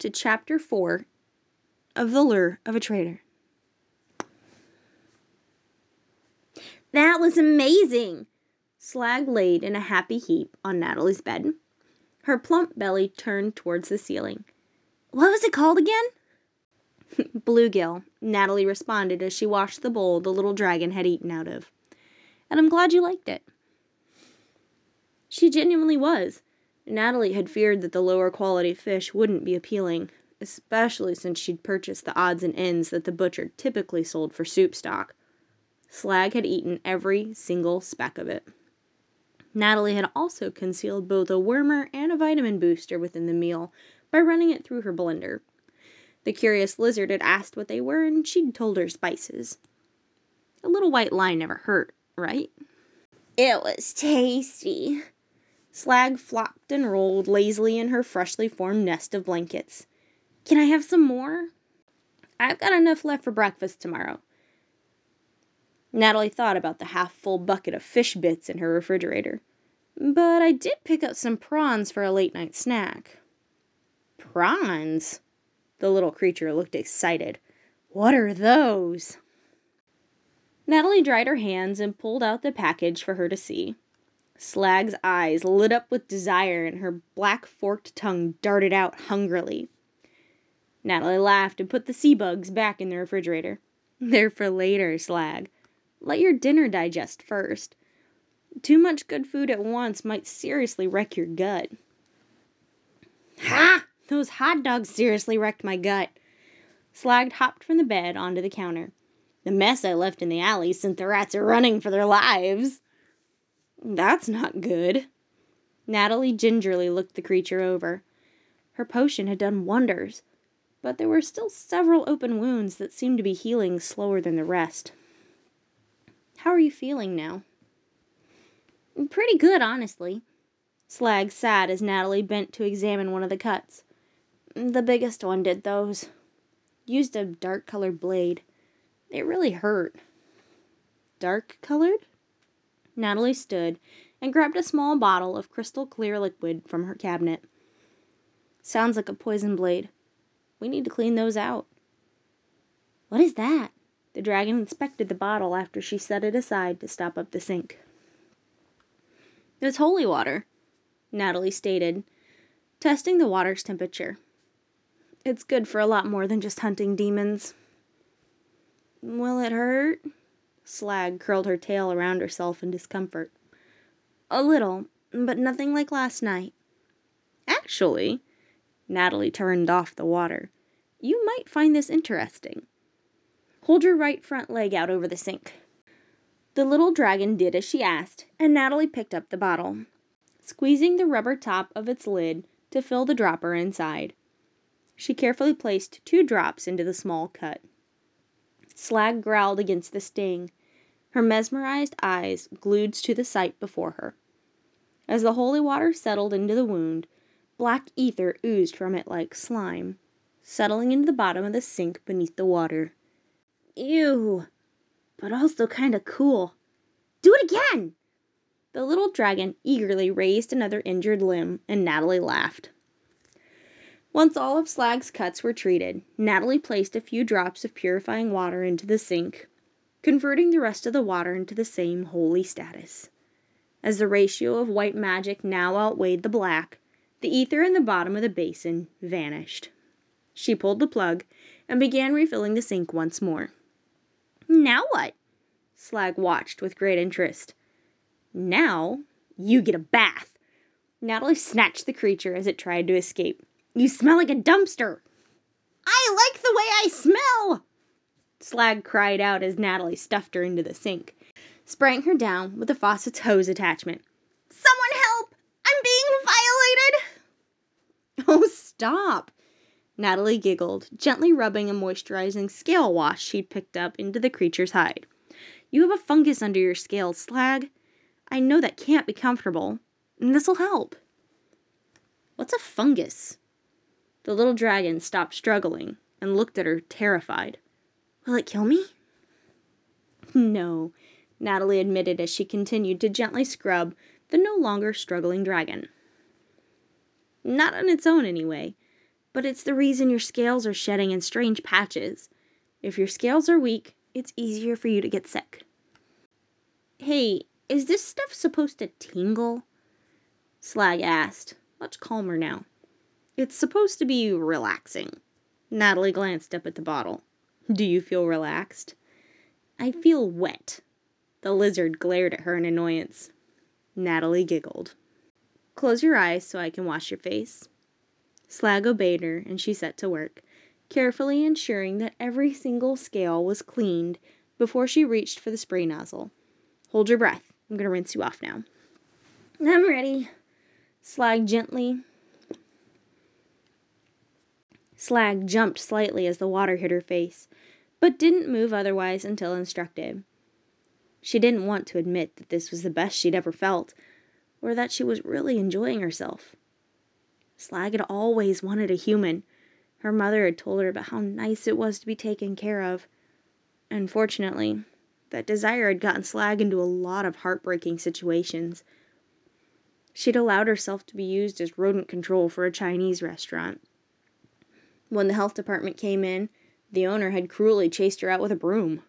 to Chapter 4 of The Lure of a Traitor. That was amazing! Slag laid in a happy heap on Natalie's bed. Her plump belly turned towards the ceiling. What was it called again? Bluegill, Natalie responded as she washed the bowl the little dragon had eaten out of. And I'm glad you liked it. She genuinely was. Natalie had feared that the lower quality fish wouldn't be appealing, especially since she'd purchased the odds and ends that the butcher typically sold for soup stock. Slag had eaten every single speck of it. Natalie had also concealed both a wormer and a vitamin booster within the meal by running it through her blender. The curious lizard had asked what they were, and she'd told her spices. A little white lie never hurt, right? It was tasty, Slag flopped and rolled lazily in her freshly formed nest of blankets. Can I have some more? I've got enough left for breakfast tomorrow. Natalie thought about the half full bucket of fish bits in her refrigerator. But I did pick up some prawns for a late night snack. Prawns? The little creature looked excited. What are those? Natalie dried her hands and pulled out the package for her to see. Slag's eyes lit up with desire and her black forked tongue darted out hungrily. Natalie laughed and put the sea bugs back in the refrigerator. They're for later, Slag. Let your dinner digest first. Too much good food at once might seriously wreck your gut. Ha! Those hot dogs seriously wrecked my gut. Slag hopped from the bed onto the counter. The mess I left in the alley sent the rats running for their lives. That's not good. Natalie gingerly looked the creature over. Her potion had done wonders, but there were still several open wounds that seemed to be healing slower than the rest. How are you feeling now? Pretty good, honestly. Slag sighed as Natalie bent to examine one of the cuts. The biggest one did those. Used a dark colored blade. It really hurt. Dark colored? Natalie stood and grabbed a small bottle of crystal clear liquid from her cabinet. Sounds like a poison blade. We need to clean those out. What is that? The dragon inspected the bottle after she set it aside to stop up the sink. It's holy water, Natalie stated, testing the water's temperature. It's good for a lot more than just hunting demons. Will it hurt? Slag curled her tail around herself in discomfort. A little, but nothing like last night. Actually, Natalie turned off the water. You might find this interesting. Hold your right front leg out over the sink. The little dragon did as she asked, and Natalie picked up the bottle, squeezing the rubber top of its lid to fill the dropper inside. She carefully placed two drops into the small cut. Slag growled against the sting, her mesmerized eyes glued to the sight before her. As the holy water settled into the wound, black ether oozed from it like slime, settling into the bottom of the sink beneath the water. Ew! But also kinda cool. Do it again! The little dragon eagerly raised another injured limb, and Natalie laughed. Once all of Slag's cuts were treated, Natalie placed a few drops of purifying water into the sink converting the rest of the water into the same holy status. As the ratio of white magic now outweighed the black, the ether in the bottom of the basin vanished. She pulled the plug and began refilling the sink once more. Now what? Slag watched with great interest. Now you get a bath. Natalie snatched the creature as it tried to escape. You smell like a dumpster. I like the way I smell, Slag cried out as Natalie stuffed her into the sink, spraying her down with the faucet's hose attachment. Someone help! I'm being violated! Oh, stop! Natalie giggled, gently rubbing a moisturizing scale wash she'd picked up into the creature's hide. You have a fungus under your scales, Slag. I know that can't be comfortable, and this'll help. What's a fungus? The little dragon stopped struggling and looked at her terrified. Will it kill me? No, Natalie admitted as she continued to gently scrub the no longer struggling dragon. Not on its own, anyway. But it's the reason your scales are shedding in strange patches. If your scales are weak, it's easier for you to get sick. Hey, is this stuff supposed to tingle? Slag asked, much calmer now. It's supposed to be relaxing. Natalie glanced up at the bottle. Do you feel relaxed? I feel wet. The lizard glared at her in annoyance. Natalie giggled. Close your eyes so I can wash your face. Slag obeyed her, and she set to work, carefully ensuring that every single scale was cleaned before she reached for the spray nozzle. Hold your breath. I'm going to rinse you off now. I'm ready. Slag gently. Slag jumped slightly as the water hit her face, but didn't move otherwise until instructed. She didn't want to admit that this was the best she'd ever felt, or that she was really enjoying herself. Slag had always wanted a human. Her mother had told her about how nice it was to be taken care of. Unfortunately, that desire had gotten Slag into a lot of heartbreaking situations. She'd allowed herself to be used as rodent control for a Chinese restaurant. When the health department came in, the owner had cruelly chased her out with a broom.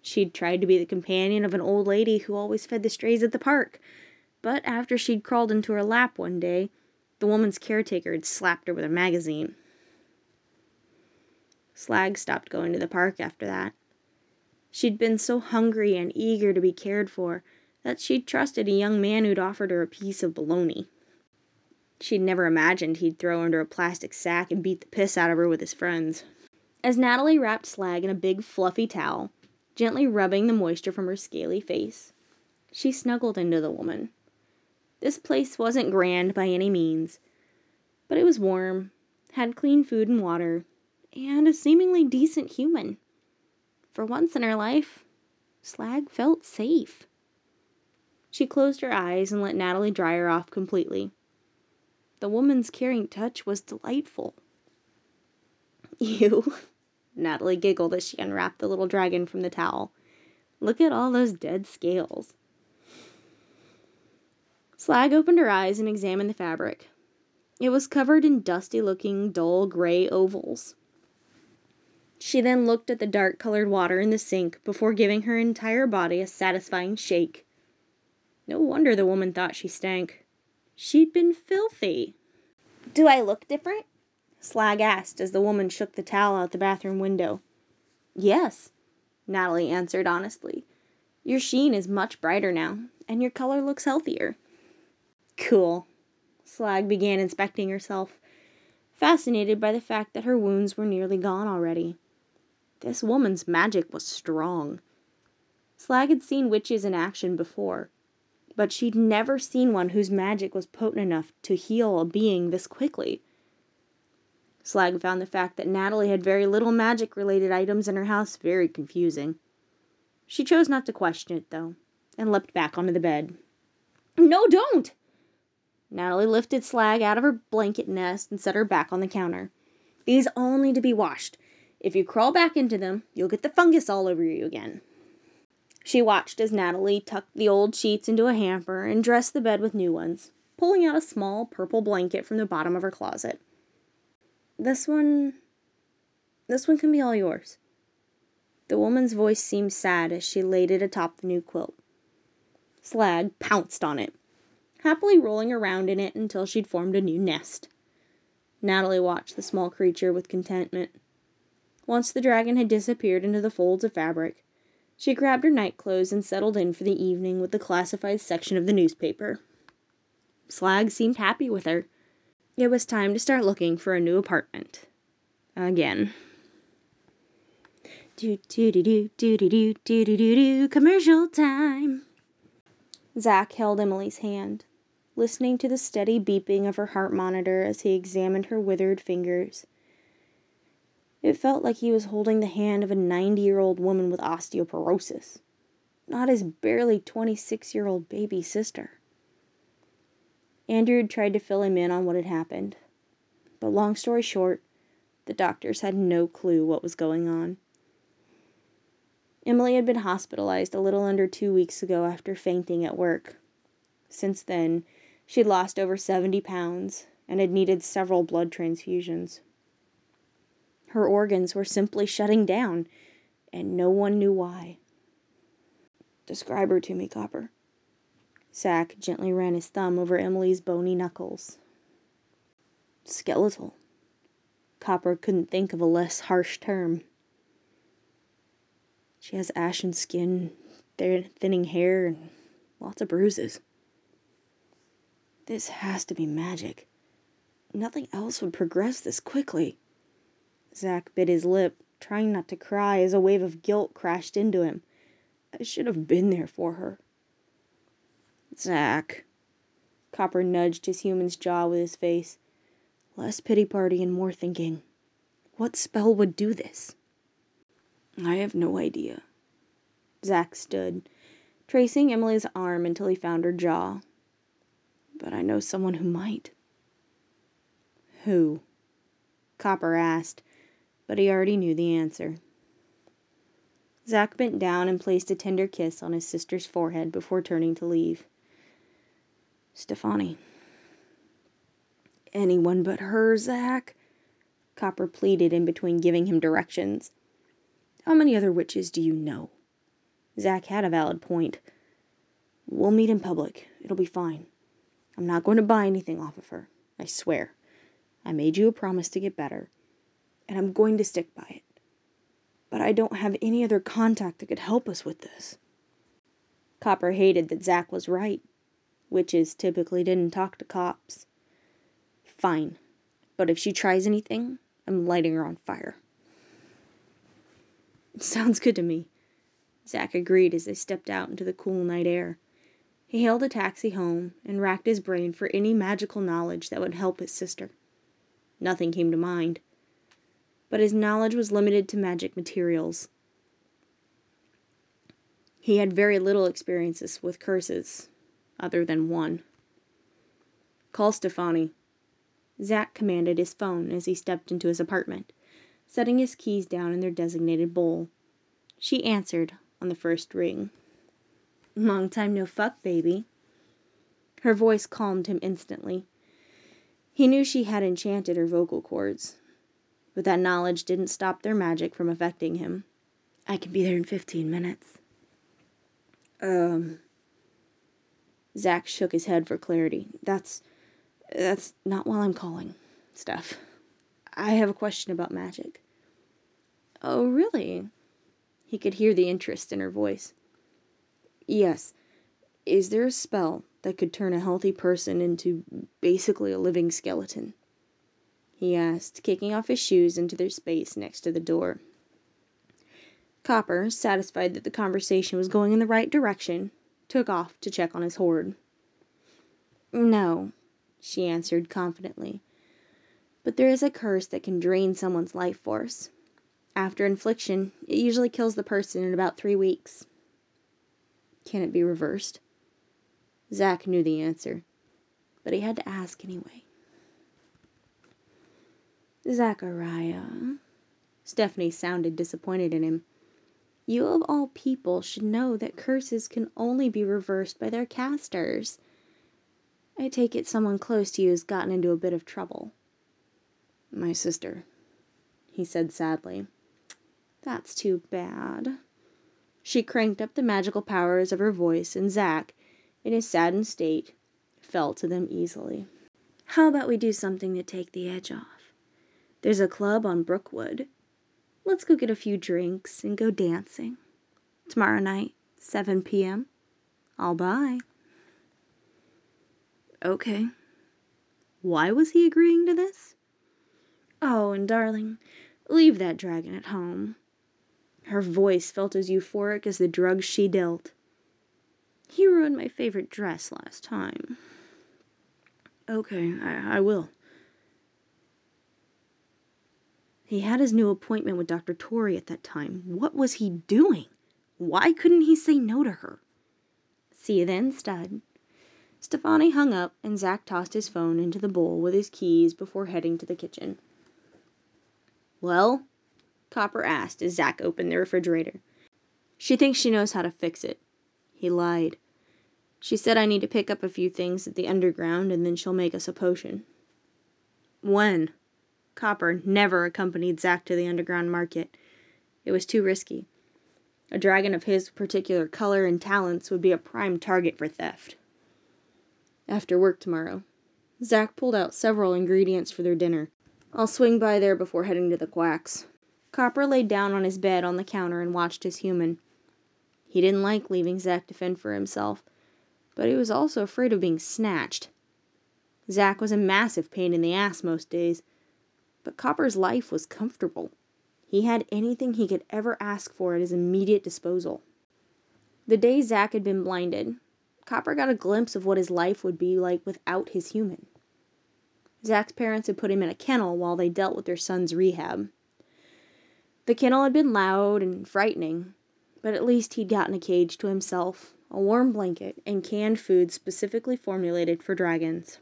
She'd tried to be the companion of an old lady who always fed the strays at the park, but after she'd crawled into her lap one day, the woman's caretaker had slapped her with a magazine. Slag stopped going to the park after that. She'd been so hungry and eager to be cared for that she'd trusted a young man who'd offered her a piece of bologna. She'd never imagined he'd throw her under a plastic sack and beat the piss out of her with his friends. As Natalie wrapped Slag in a big fluffy towel, gently rubbing the moisture from her scaly face, she snuggled into the woman. This place wasn't grand by any means, but it was warm, had clean food and water, and a seemingly decent human. For once in her life, Slag felt safe. She closed her eyes and let Natalie dry her off completely. The woman's caring touch was delightful. You, Natalie giggled as she unwrapped the little dragon from the towel. Look at all those dead scales. Slag opened her eyes and examined the fabric. It was covered in dusty looking, dull gray ovals. She then looked at the dark colored water in the sink before giving her entire body a satisfying shake. No wonder the woman thought she stank. She'd been filthy. Do I look different? Slag asked as the woman shook the towel out the bathroom window. Yes, Natalie answered honestly. Your sheen is much brighter now, and your color looks healthier. Cool. Slag began inspecting herself, fascinated by the fact that her wounds were nearly gone already. This woman's magic was strong. Slag had seen witches in action before, but she'd never seen one whose magic was potent enough to heal a being this quickly. Slag found the fact that Natalie had very little magic related items in her house very confusing. She chose not to question it, though, and leapt back onto the bed. No, don't! Natalie lifted Slag out of her blanket nest and set her back on the counter. These all need to be washed. If you crawl back into them, you'll get the fungus all over you again. She watched as Natalie tucked the old sheets into a hamper and dressed the bed with new ones, pulling out a small purple blanket from the bottom of her closet. This one. This one can be all yours. The woman's voice seemed sad as she laid it atop the new quilt. Slag pounced on it, happily rolling around in it until she'd formed a new nest. Natalie watched the small creature with contentment. Once the dragon had disappeared into the folds of fabric, she grabbed her nightclothes and settled in for the evening with the classified section of the newspaper. Slag seemed happy with her. It was time to start looking for a new apartment. Again. Do do do do do do do do do do commercial time. Zach held Emily's hand, listening to the steady beeping of her heart monitor as he examined her withered fingers. It felt like he was holding the hand of a 90 year old woman with osteoporosis, not his barely 26 year old baby sister. Andrew tried to fill him in on what had happened. But long story short, the doctors had no clue what was going on. Emily had been hospitalized a little under two weeks ago after fainting at work. Since then, she'd lost over 70 pounds and had needed several blood transfusions. Her organs were simply shutting down, and no one knew why. Describe her to me, Copper. Zach gently ran his thumb over Emily's bony knuckles. Skeletal. Copper couldn't think of a less harsh term. She has ashen skin, thinning hair, and lots of bruises. This has to be magic. Nothing else would progress this quickly. Zach bit his lip, trying not to cry as a wave of guilt crashed into him. I should have been there for her. Zach. Copper nudged his human's jaw with his face. Less pity party and more thinking. What spell would do this? I have no idea. Zach stood, tracing Emily's arm until he found her jaw. But I know someone who might. Who? Copper asked, but he already knew the answer. Zach bent down and placed a tender kiss on his sister's forehead before turning to leave. Stefani. Anyone but her, Zach? Copper pleaded in between giving him directions. How many other witches do you know? Zach had a valid point. We'll meet in public. It'll be fine. I'm not going to buy anything off of her. I swear. I made you a promise to get better, and I'm going to stick by it. But I don't have any other contact that could help us with this. Copper hated that Zach was right. Witches typically didn't talk to cops. Fine. But if she tries anything, I'm lighting her on fire. Sounds good to me. Zach agreed as they stepped out into the cool night air. He hailed a taxi home and racked his brain for any magical knowledge that would help his sister. Nothing came to mind. But his knowledge was limited to magic materials. He had very little experiences with curses, other than one. Call Stefani. Zach commanded his phone as he stepped into his apartment setting his keys down in their designated bowl. She answered on the first ring. Long time no fuck, baby. Her voice calmed him instantly. He knew she had enchanted her vocal cords, but that knowledge didn't stop their magic from affecting him. I can be there in 15 minutes. Um. Zach shook his head for clarity. That's. That's not while I'm calling. Stuff. I have a question about magic. Oh, really? He could hear the interest in her voice. Yes. Is there a spell that could turn a healthy person into basically a living skeleton? He asked, kicking off his shoes into their space next to the door. Copper, satisfied that the conversation was going in the right direction, took off to check on his hoard. No, she answered confidently. But there is a curse that can drain someone's life force. After infliction, it usually kills the person in about three weeks. Can it be reversed? Zach knew the answer, but he had to ask anyway. Zachariah. Stefani sounded disappointed in him. You of all people should know that curses can only be reversed by their casters. I take it someone close to you has gotten into a bit of trouble. My sister, he said sadly. That's too bad. She cranked up the magical powers of her voice, and Zach, in his saddened state, fell to them easily. How about we do something to take the edge off? There's a club on Brookwood. Let's go get a few drinks and go dancing. Tomorrow night, 7 p.m. I'll buy. Okay. Why was he agreeing to this? Oh, and darling, leave that dragon at home. Her voice felt as euphoric as the drugs she dealt. He ruined my favorite dress last time. Okay, I, I will. He had his new appointment with Dr. Torrey at that time. What was he doing? Why couldn't he say no to her? See you then, stud. Stefani hung up and Zach tossed his phone into the bowl with his keys before heading to the kitchen. Well? Copper asked as Zach opened the refrigerator. She thinks she knows how to fix it. He lied. She said I need to pick up a few things at the underground and then she'll make us a potion. When? Copper never accompanied Zack to the underground market. It was too risky. A dragon of his particular color and talents would be a prime target for theft. After work tomorrow. Zack pulled out several ingredients for their dinner. I'll swing by there before heading to the quack's. Copper laid down on his bed on the counter and watched his human. He didn't like leaving Zack to fend for himself, but he was also afraid of being snatched. Zack was a massive pain in the ass most days, but Copper's life was comfortable. He had anything he could ever ask for at his immediate disposal. The day Zack had been blinded, Copper got a glimpse of what his life would be like without his human. Zack's parents had put him in a kennel while they dealt with their son's rehab. The kennel had been loud and frightening, but at least he'd gotten a cage to himself, a warm blanket, and canned food specifically formulated for dragons.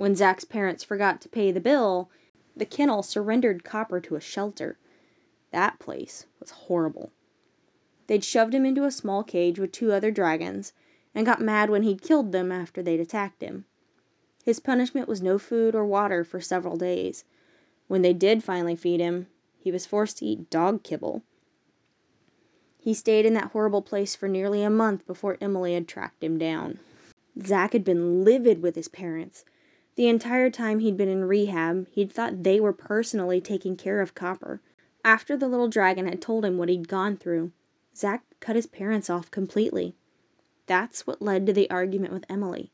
When Zack's parents forgot to pay the bill, the kennel surrendered Copper to a shelter. That place was horrible. They'd shoved him into a small cage with two other dragons, and got mad when he'd killed them after they'd attacked him. His punishment was no food or water for several days. When they did finally feed him, he was forced to eat dog kibble. He stayed in that horrible place for nearly a month before Emily had tracked him down. Zack had been livid with his parents. The entire time he'd been in rehab, he'd thought they were personally taking care of Copper. After the little dragon had told him what he'd gone through, Zack cut his parents off completely. That's what led to the argument with Emily.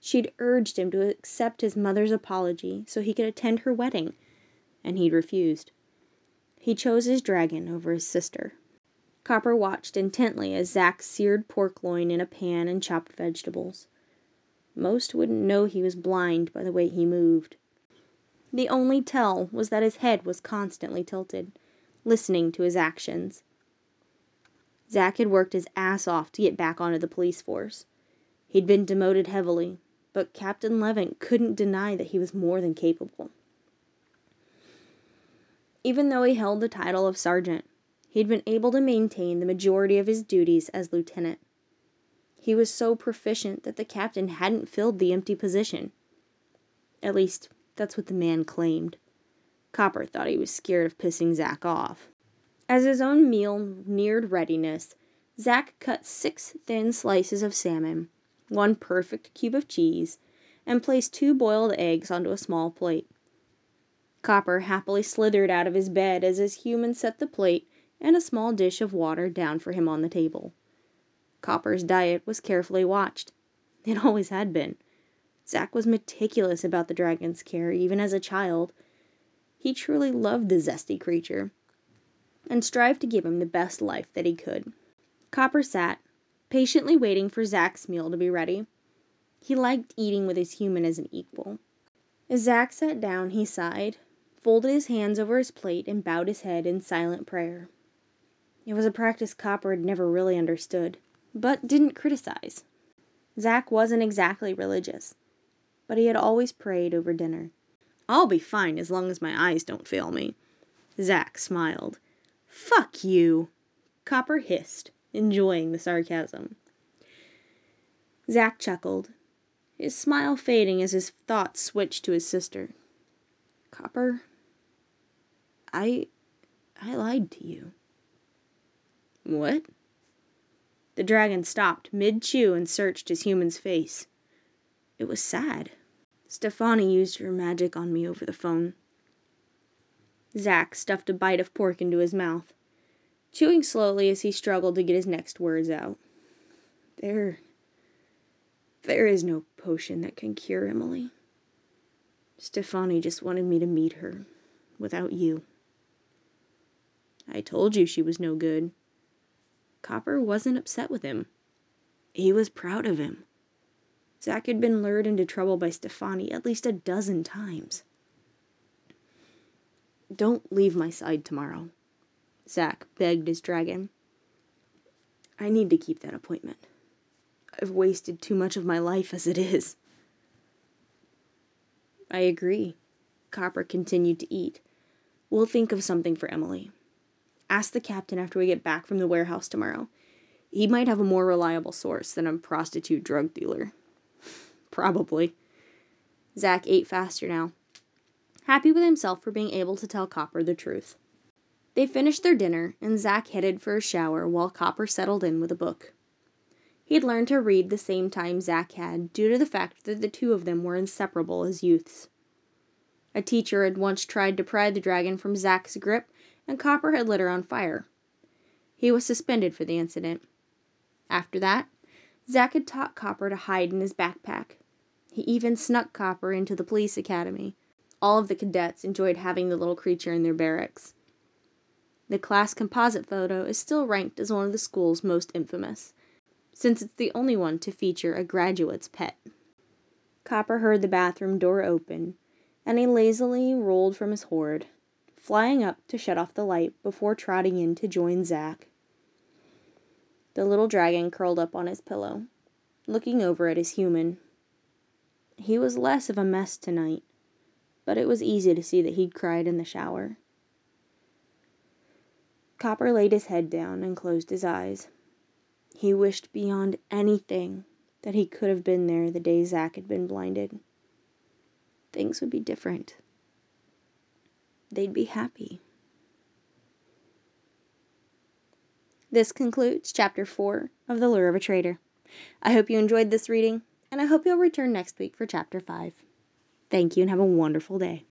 She'd urged him to accept his mother's apology so he could attend her wedding, and he'd refused. He chose his dragon over his sister. Copper watched intently as Zack seared pork loin in a pan and chopped vegetables. Most wouldn't know he was blind by the way he moved. The only tell was that his head was constantly tilted, listening to his actions. Zack had worked his ass off to get back onto the police force. He'd been demoted heavily, but Captain Levant couldn't deny that he was more than capable. Even though he held the title of sergeant, he'd been able to maintain the majority of his duties as lieutenant. He was so proficient that the captain hadn't filled the empty position. At least, that's what the man claimed. Copper thought he was scared of pissing Zack off. As his own meal neared readiness, Zack cut six thin slices of salmon, one perfect cube of cheese, and placed two boiled eggs onto a small plate. Copper happily slithered out of his bed as his human set the plate and a small dish of water down for him on the table. Copper's diet was carefully watched. It always had been. Zack was meticulous about the dragon's care, even as a child. He truly loved the zesty creature, and strived to give him the best life that he could. Copper sat, patiently waiting for Zack's meal to be ready. He liked eating with his human as an equal. As Zack sat down, he sighed, folded his hands over his plate, and bowed his head in silent prayer. It was a practice Copper had never really understood but didn't criticize. Zack wasn't exactly religious, but he had always prayed over dinner. I'll be fine as long as my eyes don't fail me. Zack smiled. Fuck you! Copper hissed, enjoying the sarcasm. Zack chuckled, his smile fading as his thoughts switched to his sister. Copper, I. I lied to you. What? The dragon stopped mid chew and searched his human's face. It was sad. Stefani used her magic on me over the phone. Zack stuffed a bite of pork into his mouth, chewing slowly as he struggled to get his next words out. There. There is no potion that can cure Emily. Stefani just wanted me to meet her without you. I told you she was no good. Copper wasn't upset with him. He was proud of him. Zack had been lured into trouble by Stefani at least a dozen times. Don't leave my side tomorrow, Zack begged his dragon. I need to keep that appointment. I've wasted too much of my life as it is. I agree. Copper continued to eat. We'll think of something for Emily. Ask the captain after we get back from the warehouse tomorrow. He might have a more reliable source than a prostitute drug dealer. Probably. Zack ate faster now, happy with himself for being able to tell Copper the truth. They finished their dinner, and Zack headed for a shower while Copper settled in with a book. He had learned to read the same time Zack had, due to the fact that the two of them were inseparable as youths. A teacher had once tried to pry the dragon from Zack's grip, and Copper had lit her on fire. He was suspended for the incident. After that, Zack had taught Copper to hide in his backpack. He even snuck Copper into the police academy. All of the cadets enjoyed having the little creature in their barracks. The class composite photo is still ranked as one of the school's most infamous, since it's the only one to feature a graduate's pet. Copper heard the bathroom door open, and he lazily rolled from his hoard, flying up to shut off the light before trotting in to join Zack. The little dragon curled up on his pillow, looking over at his human. He was less of a mess tonight, but it was easy to see that he'd cried in the shower. Copper laid his head down and closed his eyes. He wished beyond anything that he could have been there the day Zack had been blinded. Things would be different. They'd be happy. This concludes chapter 4 of The Lure of a Traitor. I hope you enjoyed this reading, and I hope you'll return next week for chapter 5. Thank you and have a wonderful day.